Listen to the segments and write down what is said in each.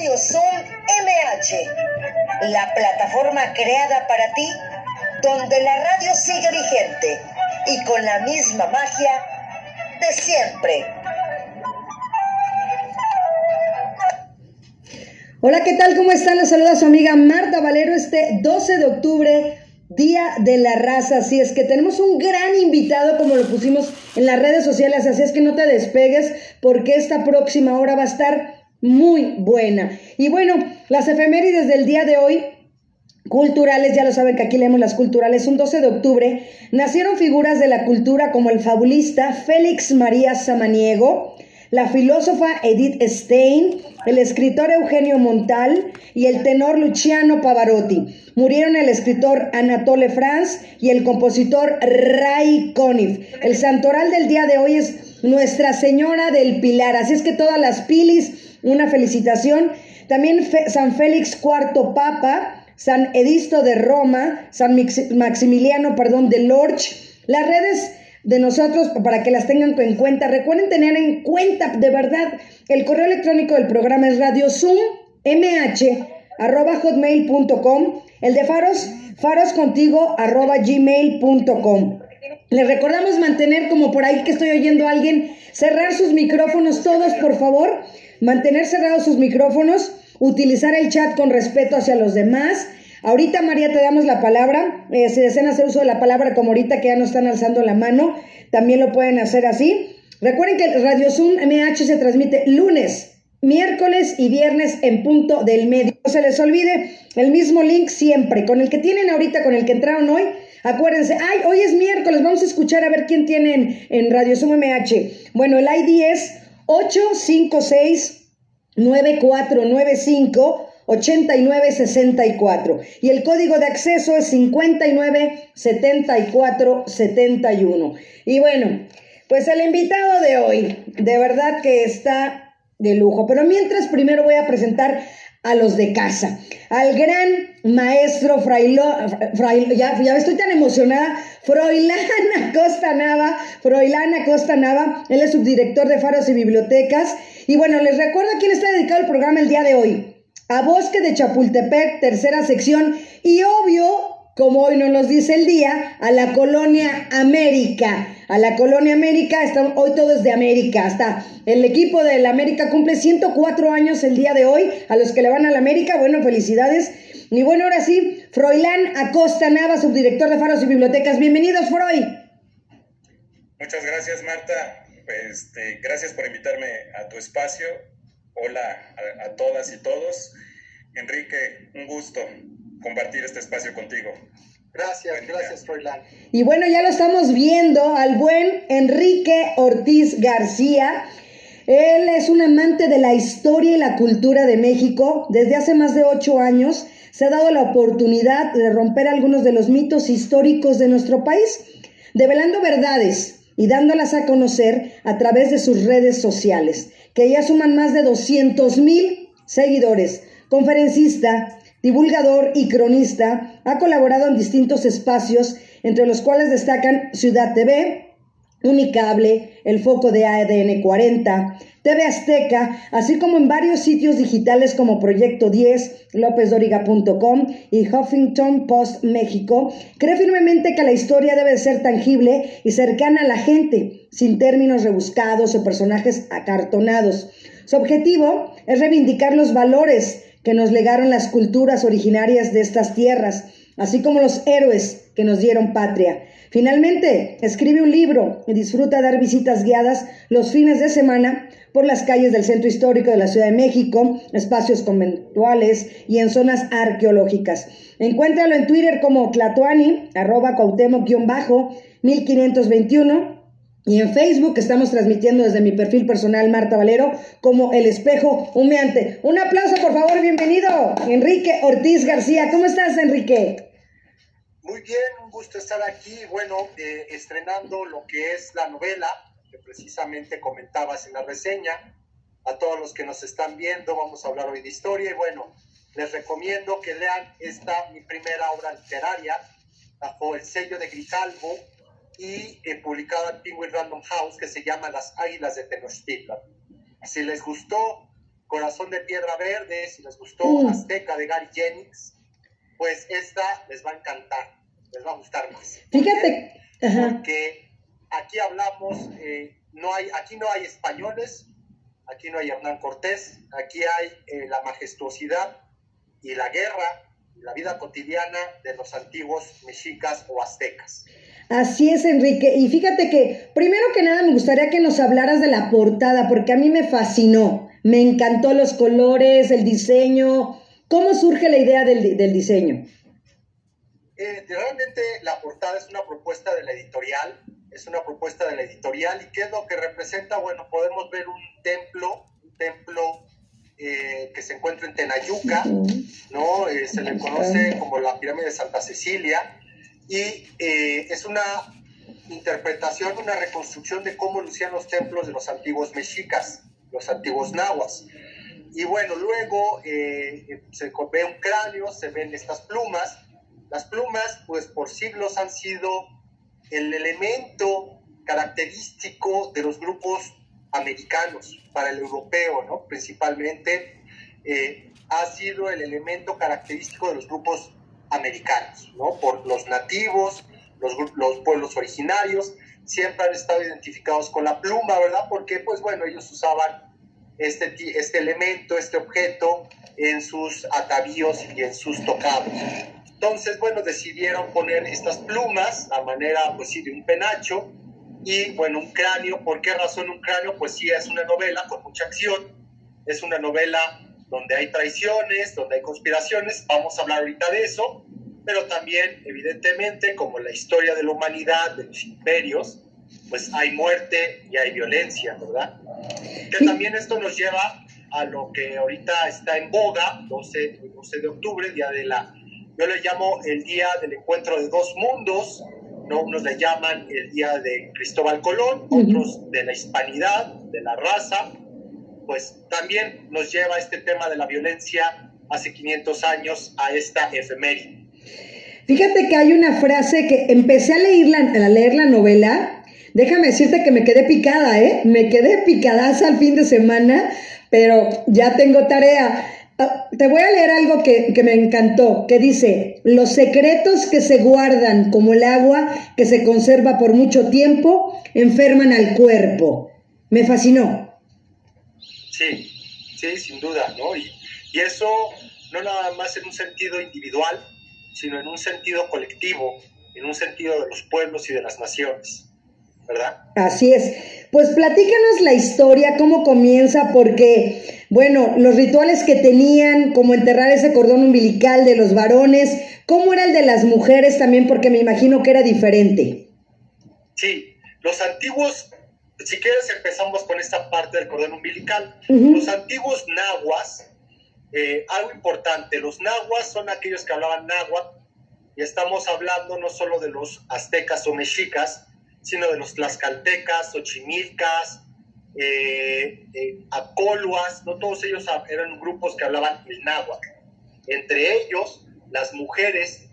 Radio Zoom MH, la plataforma creada para ti, donde la radio sigue vigente y con la misma magia de siempre. Hola, ¿qué tal? ¿Cómo están? Les saluda su amiga Marta Valero este 12 de octubre, Día de la Raza. Así es que tenemos un gran invitado, como lo pusimos en las redes sociales, así es que no te despegues porque esta próxima hora va a estar muy buena. Y bueno, las efemérides del día de hoy culturales, ya lo saben que aquí leemos las culturales, un 12 de octubre, nacieron figuras de la cultura como el fabulista Félix María Samaniego, la filósofa Edith Stein, el escritor Eugenio Montal y el tenor Luciano Pavarotti. Murieron el escritor Anatole France y el compositor Ray Conniff. El santoral del día de hoy es Nuestra Señora del Pilar. Así es que todas las pilis, una felicitación. También San Félix IV Papa, San Edisto de Roma, San Maximiliano, perdón, de Lorch. Las redes de nosotros para que las tengan en cuenta. Recuerden tener en cuenta de verdad el correo electrónico del programa es hotmail.com el de Faros, faroscontigo arroba gmail.com. Les recordamos mantener, como por ahí que estoy oyendo a alguien, cerrar sus micrófonos todos, por favor. Mantener cerrados sus micrófonos, utilizar el chat con respeto hacia los demás Ahorita, María, te damos la palabra. Eh, si desean hacer uso de la palabra como ahorita que ya no están alzando la mano, también lo pueden hacer así. Recuerden que Radio Zoom MH se transmite lunes, miércoles y viernes en punto del medio. No se les olvide el mismo link siempre, con el que tienen ahorita, con el que entraron hoy. Acuérdense, ay, hoy es miércoles, vamos a escuchar a ver quién tienen en, Radio Zoom MH. Bueno, el ID es 856 9495 8964 y el código de acceso es 597471. Y bueno, pues el invitado de hoy, de verdad que está de lujo, pero mientras primero voy a presentar a los de casa, al gran maestro Frailo, ya, ya estoy tan emocionada, Froilana Costa Nava, Froilana Costa Nava, él es subdirector de Faros y Bibliotecas, y bueno, les recuerdo a quién está dedicado el programa el día de hoy. A Bosque de Chapultepec, tercera sección, y obvio, como hoy nos dice el día, a la colonia América. A la colonia América, está, hoy todo es de América, hasta el equipo de la América cumple 104 años el día de hoy, a los que le van a la América, bueno, felicidades. Y bueno, ahora sí, Froilán Acosta Nava, subdirector de Faros y Bibliotecas. Bienvenidos, Froy. Muchas gracias, Marta. Este, gracias por invitarme a tu espacio Hola a, todas y todos. Enrique, un gusto compartir este espacio contigo. Gracias, gracias, Froilán. Y bueno, ya lo estamos viendo al buen Enrique Ortiz García. Él es un amante de la historia y la cultura de México. Desde hace más de ocho años se ha dado la oportunidad de romper algunos de los mitos históricos de nuestro país, develando verdades y dándolas a conocer a través de sus redes sociales que ya suman más de 200 mil seguidores. Conferencista, divulgador y cronista, ha colaborado en distintos espacios, entre los cuales destacan Ciudad TV, Unicable, el foco de ADN 40, TV Azteca, así como en varios sitios digitales como Proyecto 10, lópezdoriga.com y Huffington Post México, cree firmemente que la historia debe ser tangible y cercana a la gente, sin términos rebuscados o personajes acartonados. Su objetivo es reivindicar los valores que nos legaron las culturas originarias de estas tierras, así como los héroes que nos dieron patria. Finalmente, escribe un libro y disfruta dar visitas guiadas los fines de semana por las calles del centro histórico de la Ciudad de México, espacios conventuales y en zonas arqueológicas. Encuéntralo en Twitter como Tlatuani, arroba bajo 1521 y en Facebook estamos transmitiendo desde mi perfil personal Marta Valero como El Espejo Humeante. Un aplauso, por favor, bienvenido, Enrique Ortiz García. ¿Cómo estás, Enrique? Muy bien, un gusto estar aquí, bueno, eh, estrenando lo que es la novela que precisamente comentabas en la reseña. A todos los que nos están viendo, vamos a hablar hoy de historia y bueno, les recomiendo que lean esta, mi primera obra literaria, bajo el sello de Grijalvo y eh, publicada en Penguin Random House, que se llama Las Águilas de Tenochtitlan. Si les gustó Corazón de Piedra Verde, si les gustó, Azteca de Gary Jennings, pues esta les va a encantar, les va a gustar más. Fíjate, porque aquí hablamos, eh, no hay, aquí no hay españoles, aquí no hay Hernán Cortés, aquí hay eh, la majestuosidad y la guerra y la vida cotidiana de los antiguos mexicas o aztecas. Así es, Enrique. Y fíjate que, primero que nada, me gustaría que nos hablaras de la portada, porque a mí me fascinó. Me encantó los colores, el diseño. ¿Cómo surge la idea del, del diseño? Eh, realmente la portada es una propuesta de la editorial, es una propuesta de la editorial y qué es lo que representa, bueno, podemos ver un templo, un templo eh, que se encuentra en Tenayuca, ¿no? Eh, se le conoce como la pirámide de Santa Cecilia y es una interpretación, una reconstrucción de cómo lucían los templos de los antiguos mexicas, los antiguos nahuas. Y bueno, luego se ve un cráneo, se ven estas plumas, las plumas, pues por siglos han sido el elemento característico de los grupos americanos para el europeo, ¿no? Principalmente eh, ha sido el elemento característico de los grupos americanos, ¿no? Por los nativos, los, los pueblos originarios, siempre han estado identificados con la pluma, ¿verdad? Porque, pues bueno, ellos usaban este, este elemento, este objeto en sus atavíos y en sus tocados. Entonces, bueno, decidieron poner estas plumas a manera, pues sí, de un penacho y, bueno, un cráneo. ¿Por qué razón un cráneo? Pues sí, es una novela con mucha acción, es una novela donde hay traiciones, donde hay conspiraciones, vamos a hablar ahorita de eso, pero también, evidentemente, como la historia de la humanidad, de los imperios, pues hay muerte y hay violencia, ¿verdad? Que también esto nos lleva a lo que ahorita está en boga, 12, 12 de octubre, día de la yo le llamo el día del encuentro de dos mundos, ¿no? unos le llaman el día de Cristóbal Colón, otros de la hispanidad, de la raza, pues también nos lleva este tema de la violencia hace 500 años a esta efeméride. Fíjate que hay una frase que empecé a leer la, a leer la novela, déjame decirte que me quedé picada, ¿eh? Me quedé picadaza al fin de semana, pero ya tengo tarea. Ah, te voy a leer algo que, me encantó, que dice, los secretos que se guardan como el agua que se conserva por mucho tiempo enferman al cuerpo. Me fascinó. Sí, sí, sin duda, ¿no? Y, y eso no nada más en un sentido individual, sino en un sentido colectivo, en un sentido de los pueblos y de las naciones. ¿verdad? Así es. Pues platícanos la historia, cómo comienza, porque, bueno, los rituales que tenían, como enterrar ese cordón umbilical de los varones, cómo era el de las mujeres también, porque me imagino que era diferente. Sí, los antiguos, si quieres empezamos con esta parte del cordón umbilical. Los antiguos nahuas, eh, algo importante, los nahuas son aquellos que hablaban náhuatl, y estamos hablando no solo de los aztecas o mexicas, sino de los tlaxcaltecas, ochimilcas, eh, eh, acoluas, no todos ellos eran grupos que hablaban el náhuatl. Entre ellos, las mujeres,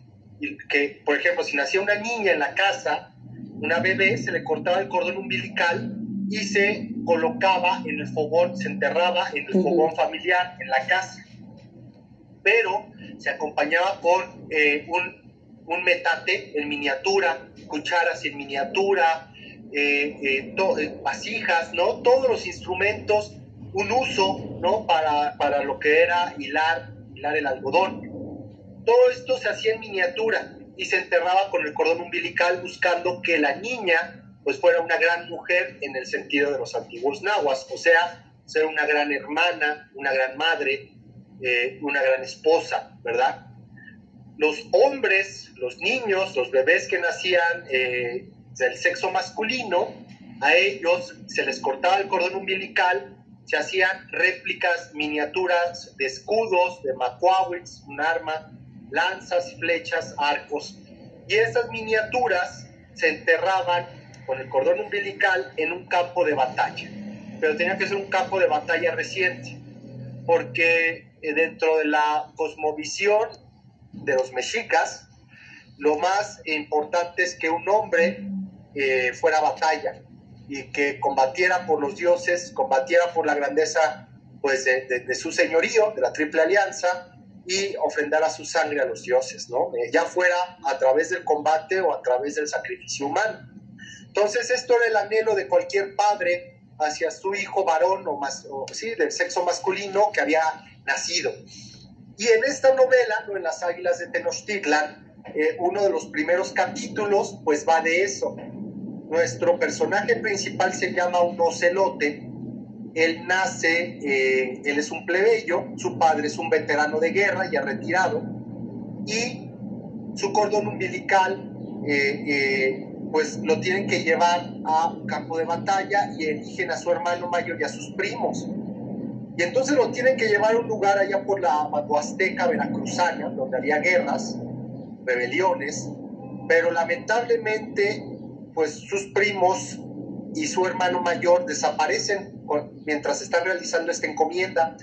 que por ejemplo, si nacía una niña en la casa, una bebé, se le cortaba el cordón umbilical y se colocaba en el fogón, se enterraba en el fogón familiar, en la casa. Pero se acompañaba con eh, un un metate en miniatura, cucharas en miniatura, eh, eh, vasijas, ¿no? Todos los instrumentos, un uso, ¿no? Para, para lo que era hilar, hilar el algodón. Todo esto se hacía en miniatura y se enterraba con el cordón umbilical buscando que la niña pues fuera una gran mujer en el sentido de los antiguos nahuas, o sea, ser una gran hermana, una gran madre, una gran esposa, ¿verdad? los hombres, los niños, los bebés que nacían eh, del sexo masculino, a ellos se les cortaba el cordón umbilical, se hacían réplicas, miniaturas de escudos, de macuahuitz, un arma, lanzas, flechas, arcos. Y esas miniaturas se enterraban con el cordón umbilical en un campo de batalla. Pero tenía que ser un campo de batalla reciente, porque eh, dentro de la cosmovisión de los mexicas, lo más importante es que un hombre eh, fuera a batalla y que combatiera por los dioses, combatiera por la grandeza pues de, su señorío, de la Triple Alianza, y ofrendar su sangre a los dioses, ¿no? Eh, ya fuera a través del combate o a través del sacrificio humano. Entonces, esto era el anhelo de cualquier padre hacia su hijo varón o más, sí, del sexo masculino que había nacido. Y en esta novela, ¿no? en Las Águilas de Tenochtitlan, eh, uno de los primeros capítulos, pues va de eso. Nuestro personaje principal se llama un ocelote, él nace, eh, él es un plebeyo, su padre es un veterano de guerra ya retirado, y su cordón umbilical, eh, eh, pues lo tienen que llevar a un campo de batalla y eligen a su hermano mayor y a sus primos. Y entonces lo tienen que llevar a un lugar allá por la Huasteca veracruzana, donde había guerras, rebeliones, pero lamentablemente, pues sus primos y su hermano mayor desaparecen mientras están realizando esta encomienda.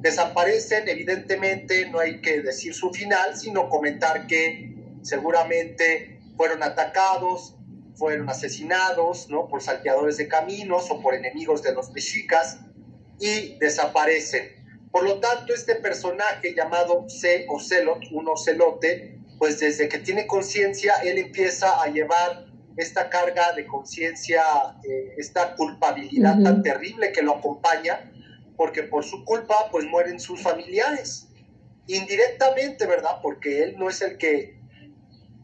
Desaparecen, evidentemente, no hay que decir su final, sino comentar que seguramente fueron atacados, fueron asesinados ¿no? por salteadores de caminos o por enemigos de los mexicas y desaparecen. Por lo tanto, este personaje llamado C o Celot, un ocelote, pues desde que tiene conciencia, él empieza a llevar esta carga de conciencia, eh, esta culpabilidad tan terrible que lo acompaña, porque por su culpa pues mueren sus familiares. Indirectamente, ¿verdad? Porque él no es el que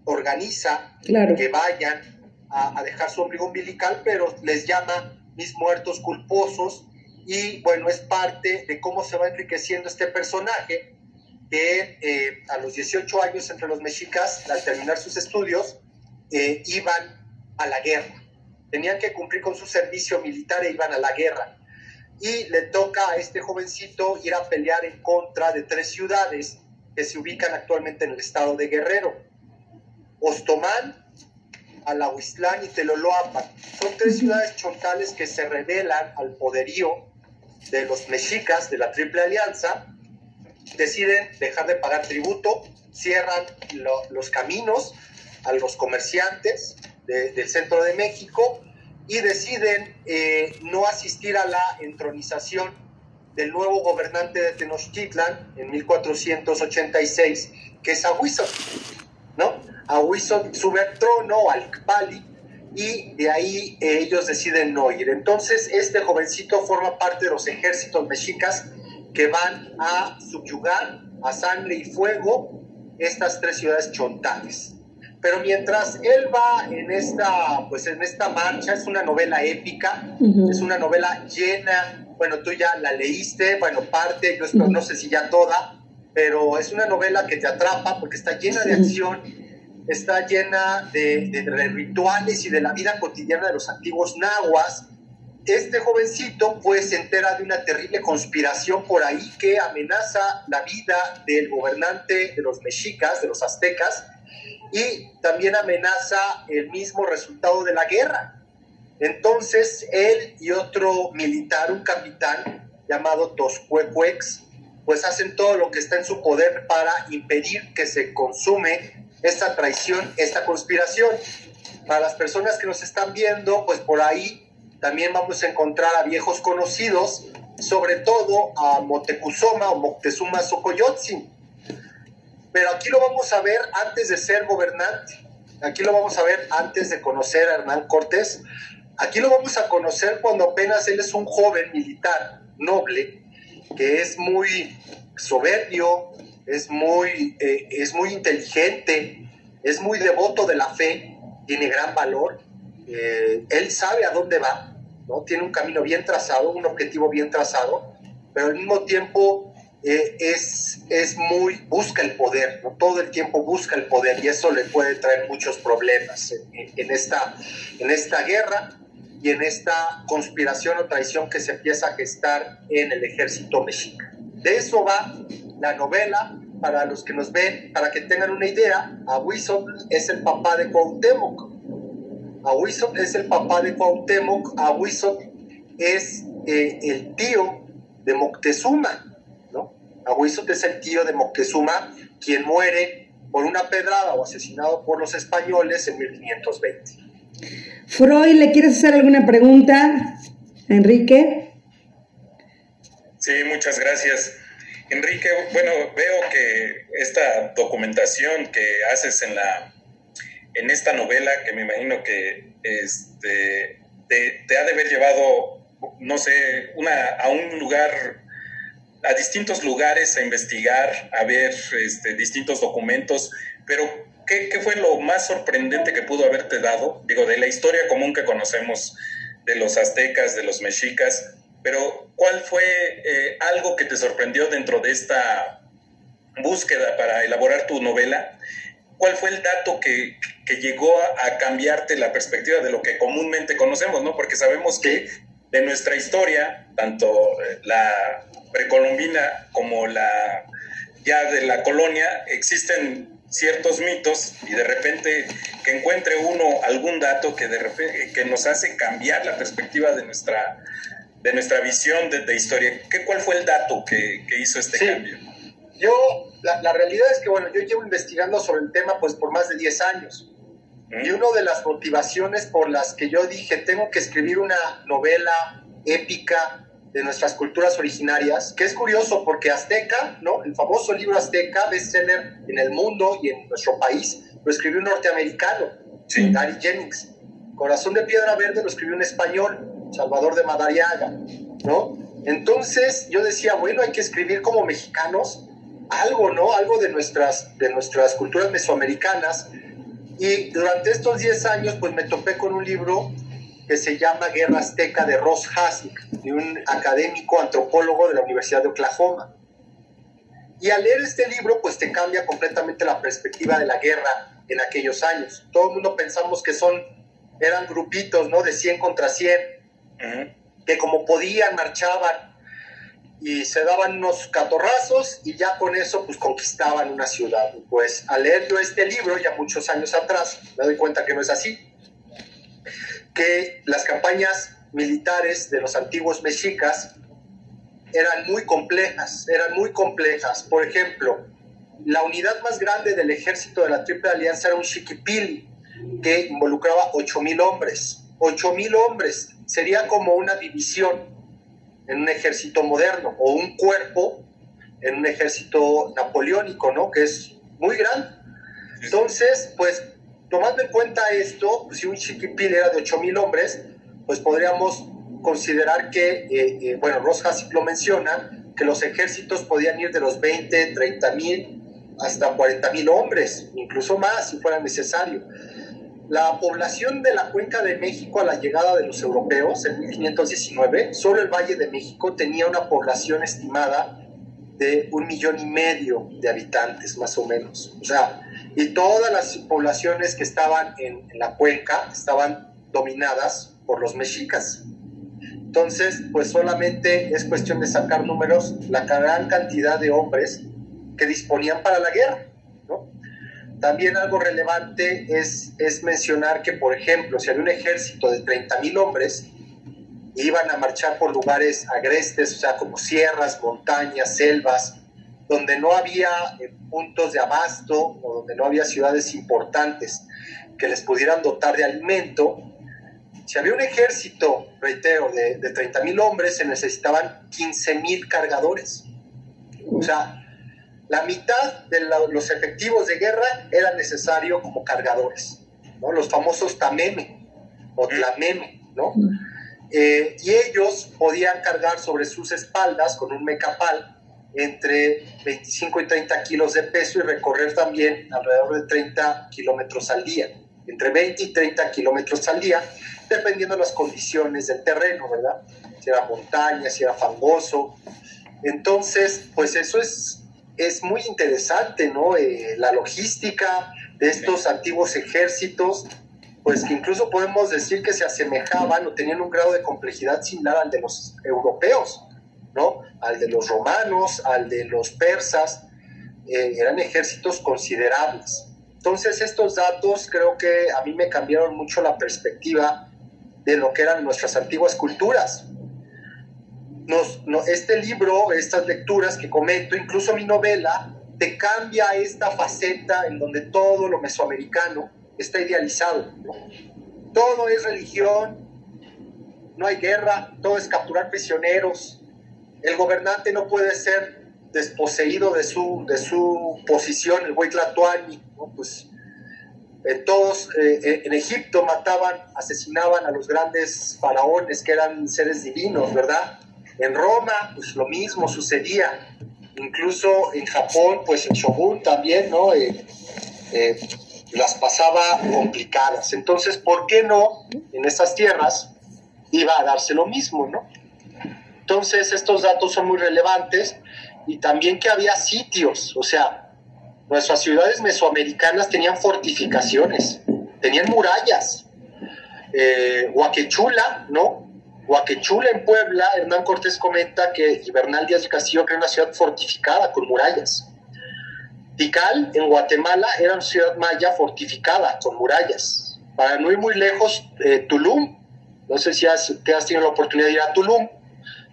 organiza que vayan a, dejar su ombligo umbilical, pero les llama mis muertos culposos y bueno, es parte de cómo se va enriqueciendo este personaje que eh, a los 18 años entre los mexicas, al terminar sus estudios, eh, iban a la guerra. Tenían que cumplir con su servicio militar e iban a la guerra. Y le toca a este jovencito ir a pelear en contra de tres ciudades que se ubican actualmente en el estado de Guerrero. Ostomán, Alahuistlán y Teloloapan. Son tres ciudades chontales que se rebelan al poderío de los mexicas de la Triple Alianza, deciden dejar de pagar tributo, cierran los caminos a los comerciantes, del centro de México y deciden eh, no asistir a la entronización del nuevo gobernante de Tenochtitlan en 1486, que es ¿no? Ahuizot sube al trono, al Kpali, y de ahí eh, ellos deciden no ir. Entonces, este jovencito forma parte de los ejércitos mexicas que van a subyugar a sangre y fuego estas tres ciudades chontales. Pero mientras él va en esta, pues en esta marcha, es una novela épica, es una novela llena, bueno, tú ya la leíste, bueno, parte, yo no sé si ya toda, pero es una novela que te atrapa porque está llena de acción, está llena de, de, rituales y de la vida cotidiana de los antiguos nahuas. Este jovencito pues se entera de una terrible conspiración por ahí que amenaza la vida del gobernante de los mexicas, de los aztecas, y también amenaza el mismo resultado de la guerra. Entonces, él y otro militar, un capitán llamado Toscuecuex, pues hacen todo lo que está en su poder para impedir que se consume esta traición, esta conspiración. Para las personas que nos están viendo, pues por ahí también vamos a encontrar a viejos conocidos, sobre todo a Motecuzoma o Moctezuma Xocoyotzin, pero aquí lo vamos a ver antes de ser gobernante. Aquí lo vamos a ver antes de conocer a Hernán Cortés. Aquí lo vamos a conocer cuando apenas él es un joven militar noble, que es muy soberbio, es muy, eh, es muy inteligente, es muy devoto de la fe, tiene gran valor. Eh, él sabe a dónde va, ¿no? tiene un camino bien trazado, un objetivo bien trazado, pero al mismo tiempo eh, es, es muy, busca el poder, todo el tiempo busca el poder y eso le puede traer muchos problemas en, esta, en esta guerra y en esta conspiración o traición que se empieza a gestar en el ejército mexicano. De eso va la novela, para los que nos ven, para que tengan una idea, Ahuizot es el papá de Cuauhtémoc. Ahuizot es el papá de Cuauhtémoc, Ahuizot es eh, el tío de Moctezuma. Ahuizot es el tío de Moctezuma, quien muere por una pedrada o asesinado por los españoles en 1520. Freud, ¿le quieres hacer alguna pregunta, Enrique? Sí, muchas gracias. Enrique, bueno, veo que esta documentación que haces en la en esta novela, que me imagino que este, te, ha de haber llevado, no sé, una, a un lugar, a distintos lugares a investigar, a ver este, distintos documentos, pero ¿qué, ¿qué, fue lo más sorprendente que pudo haberte dado? Digo, de la historia común que conocemos de los aztecas, de los mexicas, pero ¿cuál fue eh, algo que te sorprendió dentro de esta búsqueda para elaborar tu novela? ¿Cuál fue el dato que, que llegó a, cambiarte la perspectiva de lo que comúnmente conocemos, ¿no? Porque sabemos que de nuestra historia, tanto eh, la precolombina como la ya de la colonia, existen ciertos mitos y de repente que encuentre uno algún dato que de repente que nos hace cambiar la perspectiva de nuestra de nuestra visión de, historia. ¿Qué, ¿Cuál fue el dato que, que hizo este cambio? Yo, la, la, realidad es que, bueno, yo llevo investigando sobre el tema pues por más de 10 años. Y una de las motivaciones por las que yo dije, tengo que escribir una novela épica de nuestras culturas originarias, que es curioso porque Azteca, ¿no? El famoso libro Azteca, bestseller en el mundo y en nuestro país, lo escribió un norteamericano, sí. Gary Jennings. Corazón de Piedra Verde lo escribió un español, Salvador de Madariaga, ¿no? Entonces yo decía, bueno, hay que escribir como mexicanos algo, ¿no? Algo de nuestras, de nuestras culturas mesoamericanas. Y durante estos 10 años, pues me topé con un libro que se llama Guerra Azteca de Ross Hasek, de un académico antropólogo de la Universidad de Oklahoma. Y al leer este libro, pues te cambia completamente la perspectiva de la guerra en aquellos años. Todo el mundo pensamos que son, eran grupitos, ¿no? De 100 contra 100 que como podían marchaban y se daban unos catorrazos y ya con eso pues conquistaban una ciudad. Pues al leer yo este libro ya muchos años atrás me doy cuenta que no es así, que las campañas militares de los antiguos mexicas eran muy complejas, eran muy complejas. Por ejemplo, la unidad más grande del ejército de la Triple Alianza era un chiquipili que involucraba 8.000 hombres. 8.000 hombres sería como una división en un ejército moderno o un cuerpo en un ejército napoleónico, ¿no? Que es muy grande. Entonces, pues, tomando en cuenta esto, si un chiquipil era de 8.000 hombres, pues podríamos considerar que, eh, eh, bueno, Ross Hassik lo menciona, que los ejércitos podían ir de los 20, 30 mil hasta 40 mil hombres, incluso más si fuera necesario. La población de la cuenca de México a la llegada de los europeos en 1519, solo el Valle de México tenía una población estimada de un millón y medio de habitantes, más o menos. O sea, y todas las poblaciones que estaban en, la cuenca estaban dominadas por los mexicas. Entonces, pues solamente es cuestión de sacar números, la gran cantidad de hombres que disponían para la guerra. También algo relevante es, es mencionar que, por ejemplo, si había un ejército de 30.000 hombres, iban a marchar por lugares agrestes, o sea, como sierras, montañas, selvas, donde no había eh, puntos de abasto o donde no había ciudades importantes que les pudieran dotar de alimento. Si había un ejército, reitero, de, de 30.000 hombres, se necesitaban 15.000 cargadores. O sea, la mitad de los efectivos de guerra eran necesarios como cargadores, ¿no? los famosos tameme o tlameme, ¿no? Eh, y ellos podían cargar sobre sus espaldas con un mecapal entre 25 y 30 kilos de peso y recorrer también alrededor de 30 kilómetros al día, entre 20 y 30 kilómetros al día, dependiendo de las condiciones del terreno, ¿verdad? Si era montaña, si era fangoso. Entonces, pues eso es es muy interesante, ¿no? Eh, la logística de estos antiguos ejércitos, pues que incluso podemos decir que se asemejaban o tenían un grado de complejidad similar al de los europeos, ¿no? Al de los romanos, al de los persas, eh, eran ejércitos considerables. Entonces estos datos creo que a mí me cambiaron mucho la perspectiva de lo que eran nuestras antiguas culturas, este libro, estas lecturas que comento, incluso mi novela, te cambia esta faceta en donde todo lo mesoamericano está idealizado. Todo es religión, no hay guerra, todo es capturar prisioneros, el gobernante no puede ser desposeído de su, de su posición, el Huitlatuani, ¿no? Pues eh, todos eh, eh, en Egipto mataban, asesinaban a los grandes faraones que eran seres divinos, ¿verdad? En Roma, pues lo mismo sucedía. Incluso en Japón, pues el shogun también, ¿no? las pasaba complicadas. Entonces, ¿por qué no en esas tierras iba a darse lo mismo, ¿no? Entonces, estos datos son muy relevantes y también que había sitios, o sea, nuestras ciudades mesoamericanas tenían fortificaciones, tenían murallas. Eh, Huaquechula, ¿no? Huaquechula en Puebla, Hernán Cortés comenta que Bernal Díaz de Castillo era una ciudad fortificada con murallas. Tikal, en Guatemala, era una ciudad maya fortificada con murallas. Para no ir muy lejos, eh, Tulum, no sé si has, te has tenido la oportunidad de ir a Tulum,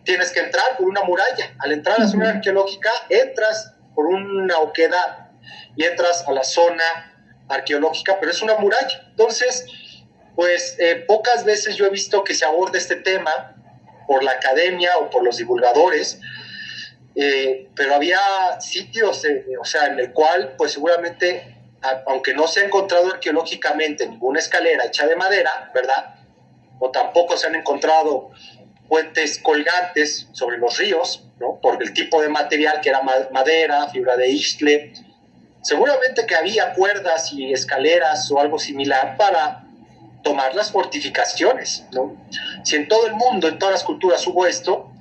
tienes que entrar por una muralla. Al entrar a la zona arqueológica, entras por una oquedad y entras a la zona arqueológica, pero es una muralla. Entonces, pues eh, pocas veces yo he visto que se aborde este tema por la academia o por los divulgadores, eh, pero había sitios, eh, o sea, en el cual, pues seguramente, aunque no se ha encontrado arqueológicamente ninguna escalera hecha de madera, ¿verdad? O tampoco se han encontrado puentes colgantes sobre los ríos, ¿no? Por el tipo de material que era madera, fibra de isle. Seguramente que había cuerdas y escaleras o algo similar para tomar las fortificaciones, ¿no? Si en todo el mundo, en todas las culturas hubo esto,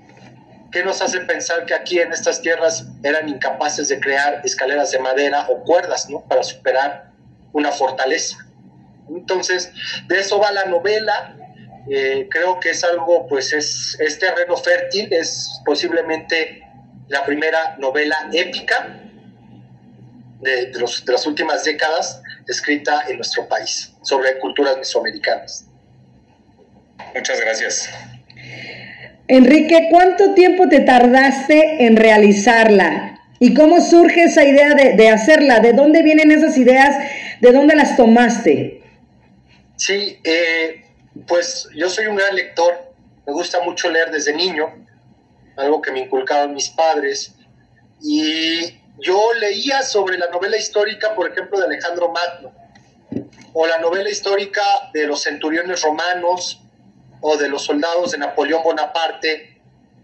¿qué nos hace pensar que aquí en estas tierras eran incapaces de crear escaleras de madera o cuerdas, ¿no? Para superar una fortaleza. Entonces, de eso va la novela, eh, creo que es algo, pues es, terreno fértil, es posiblemente la primera novela épica de, las últimas décadas escrita en nuestro país sobre culturas mesoamericanas. Muchas gracias. Enrique, ¿cuánto tiempo te tardaste en realizarla? ¿Y cómo surge esa idea de, de hacerla? ¿De dónde vienen esas ideas? ¿De dónde las tomaste? Sí, eh, pues yo soy un gran lector, me gusta mucho leer desde niño, algo que me inculcaron mis padres, y yo leía sobre la novela histórica, por ejemplo, de Alejandro Magno, o la novela histórica de los centuriones romanos, o de los soldados de Napoleón Bonaparte,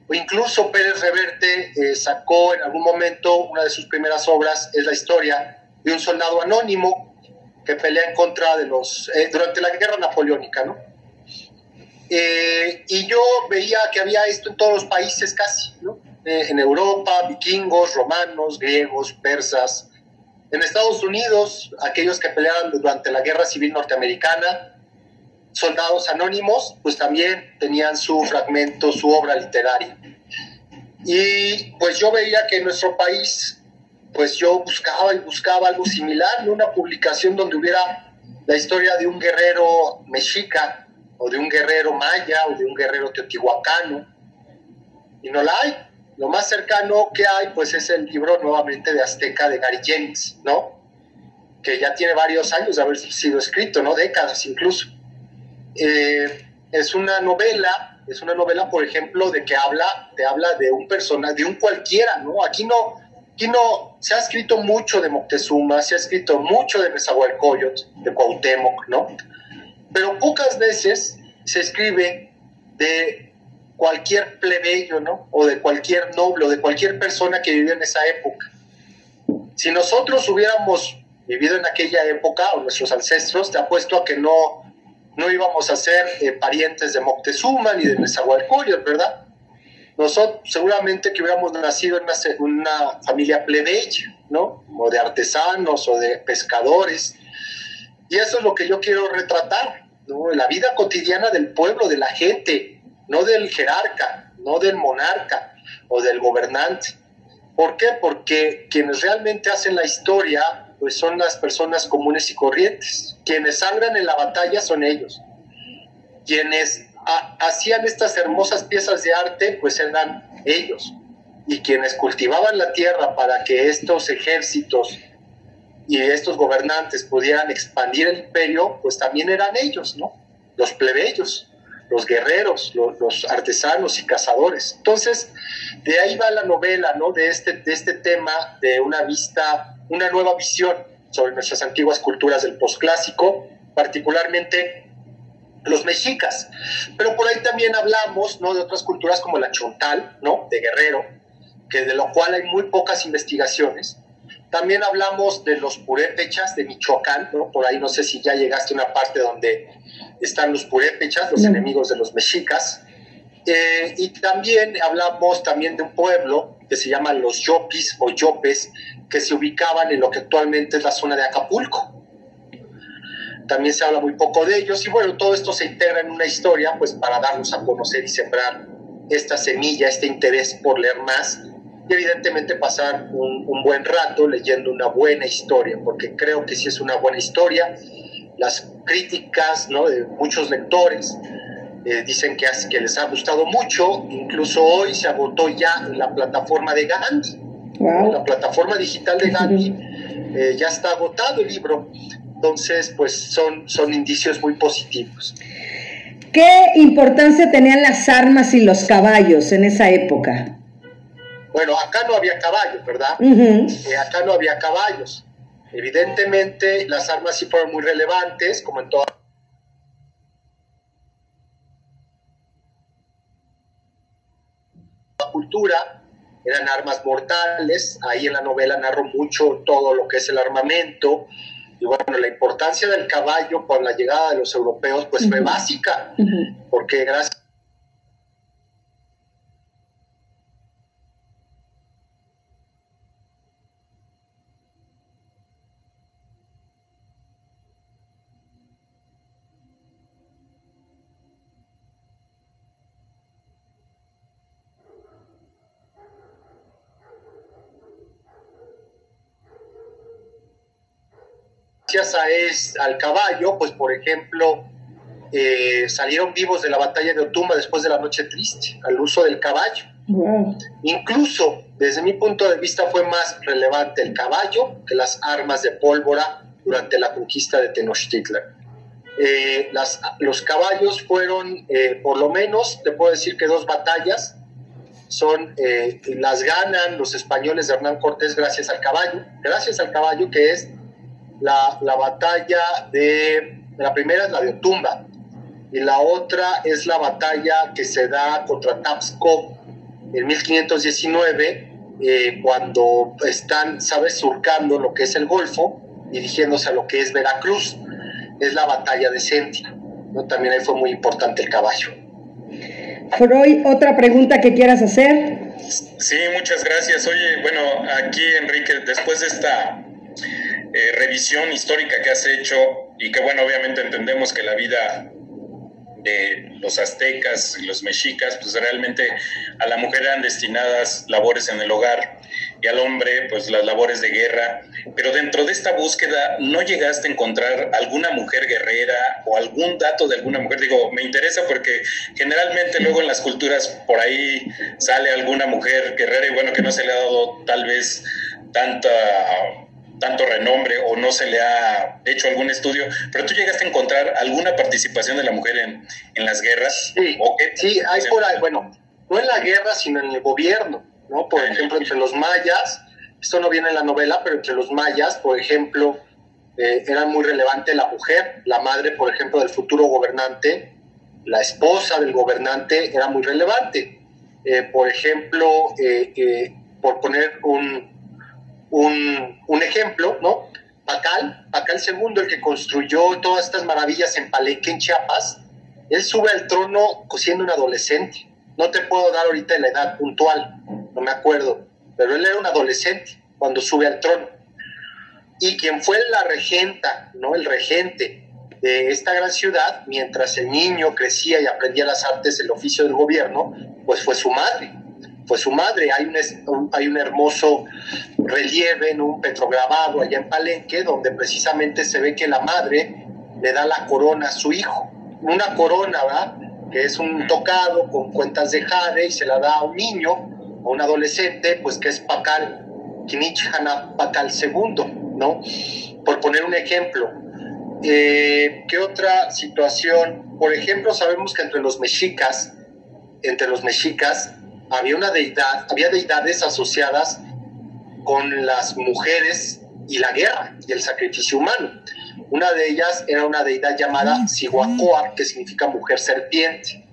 o incluso Pérez Reverte eh, sacó en algún momento una de sus primeras obras, es la historia de un soldado anónimo que pelea en contra de los, eh, durante la guerra napoleónica, ¿no? Eh, y yo veía que había esto en todos los países casi, ¿no? Eh, en Europa, vikingos, romanos, griegos, persas. En Estados Unidos, aquellos que peleaban durante la Guerra Civil Norteamericana, soldados anónimos, pues también tenían su fragmento, su obra literaria. Y pues yo veía que en nuestro país, pues yo buscaba y buscaba algo similar, una publicación donde hubiera la historia de un guerrero mexica o de un guerrero maya o de un guerrero teotihuacano. Y no la hay. Lo más cercano que hay, pues es el libro nuevamente de Azteca de Gary Jennings, ¿no? Que ya tiene varios años de haber sido escrito, ¿no? Décadas incluso. Eh, es una novela, es una novela, por ejemplo, de que habla, te habla de un personaje, de un cualquiera, ¿no? Aquí no, aquí no, se ha escrito mucho de Moctezuma, se ha escrito mucho de Nezahualcóyotl, de Cuauhtémoc, ¿no? Pero pocas veces se escribe de cualquier plebeyo, ¿no? O de cualquier noble, o de cualquier persona que vivió en esa época. Si nosotros hubiéramos vivido en aquella época, o nuestros ancestros, te apuesto a que no, no íbamos a ser eh, parientes de Moctezuma ni de Nezahualcóyotl, ¿verdad? Nosotros seguramente que hubiéramos nacido en una, una familia plebeya, ¿no? O de artesanos o de pescadores. Y eso es lo que yo quiero retratar, la vida cotidiana del pueblo, de la gente, no del jerarca, no del monarca o del gobernante. ¿Por qué? Porque quienes realmente hacen la historia pues son las personas comunes y corrientes. Quienes sangran en la batalla son ellos. Quienes hacían estas hermosas piezas de arte pues eran ellos. Y quienes cultivaban la tierra para que estos ejércitos y estos gobernantes pudieran expandir el imperio, pues también eran ellos, ¿no? Los plebeyos. los guerreros, los, artesanos y cazadores. Entonces, de ahí va la novela, ¿no? De este, de este tema de una vista, una nueva visión sobre nuestras antiguas culturas del posclásico, particularmente los mexicas. Pero por ahí también hablamos, ¿no? De otras culturas como la chontal, ¿no? De Guerrero, que de lo cual hay muy pocas investigaciones. También hablamos de los purépechas de Michoacán, ¿no? Por ahí no sé si ya llegaste a una parte donde están los purépechas, los enemigos de los mexicas. Eh, y también hablamos también de un pueblo que se llama los Yopis o Yopes, que se ubicaban en lo que actualmente es la zona de Acapulco. También se habla muy poco de ellos y bueno, todo esto se integra en una historia pues para darnos a conocer y sembrar esta semilla, este interés por leer más y evidentemente pasar un, un buen rato leyendo una buena historia, porque creo que si es una buena historia las críticas ¿no? de muchos lectores eh, dicen que, que les ha gustado mucho, incluso hoy se agotó ya en la plataforma de Gandhi. La plataforma digital de Gandhi eh, ya está agotado el libro, entonces pues son, son indicios muy positivos. ¿Qué importancia tenían las armas y los caballos en esa época? Bueno, acá no había caballos, ¿verdad? Eh, acá no había caballos. Evidentemente, las armas sí fueron muy relevantes, como en toda la cultura, eran armas mortales, ahí en la novela narro mucho todo lo que es el armamento, y bueno, la importancia del caballo con la llegada de los europeos pues fue básica, porque gracias gracias a al caballo, pues por ejemplo, eh, salieron vivos de la batalla de Otumba después de la noche triste, al uso del caballo. Incluso, desde mi punto de vista, fue más relevante el caballo que las armas de pólvora durante la conquista de Tenochtitlan. Eh, las, los caballos fueron, eh, por lo menos, te puedo decir que dos batallas son, las ganan los españoles de Hernán Cortés gracias al caballo, gracias al caballo que es la, la batalla de, la primera es la de Otumba, y la otra es la batalla que se da contra Tapsco en 1519, eh, cuando están, ¿sabes?, surcando lo que es el Golfo, dirigiéndose a lo que es Veracruz. Es la batalla de Sentia. ¿no? También ahí fue muy importante el caballo. Freud, ¿otra pregunta que quieras hacer? Sí, muchas gracias. Oye, bueno, aquí Enrique, después de esta eh, revisión histórica que has hecho y que bueno, obviamente entendemos que la vida de los aztecas y los mexicas, pues realmente a la mujer eran destinadas labores en el hogar y al hombre pues las labores de guerra, pero dentro de esta búsqueda no llegaste a encontrar alguna mujer guerrera o algún dato de alguna mujer, digo, me interesa porque generalmente luego en las culturas por ahí sale alguna mujer guerrera y bueno, que no se le ha dado tal vez tanta tanto renombre o no se le ha hecho algún estudio, pero tú llegaste a encontrar alguna participación de la mujer en, en las guerras. Sí, sí hay por ahí, bueno, no en la guerra, sino en el gobierno, ¿no? Por ejemplo, entre los mayas, esto no viene en la novela, pero entre los mayas, por ejemplo, eh, era muy relevante la mujer, la madre, por ejemplo, del futuro gobernante, la esposa del gobernante era muy relevante. Eh, por ejemplo, eh, por poner un, un, ejemplo, ¿no? Pacal, Pacal II, el que construyó todas estas maravillas en Palenque, en Chiapas, él sube al trono siendo un adolescente. No te puedo dar ahorita la edad puntual, no me acuerdo, pero él era un adolescente cuando sube al trono. Y quien fue la regenta, ¿no? El regente de esta gran ciudad, mientras el niño crecía y aprendía las artes, el oficio del gobierno, pues fue su madre fue su madre. Hay un, hay un hermoso relieve en un petrograbado allá en Palenque, donde precisamente se ve que la madre le da la corona a su hijo. Una corona, ¿verdad? Que es un tocado con cuentas de jade y se la da a un niño o un adolescente, pues que es Pacal, Kinich Pacal II, ¿no? Por poner un ejemplo. Eh, ¿Qué otra situación? Por ejemplo, sabemos que entre los mexicas, entre los mexicas, había una deidad, había deidades asociadas con las mujeres y la guerra y el sacrificio humano. Una de ellas era una deidad llamada Sihuacoa, que significa mujer serpiente.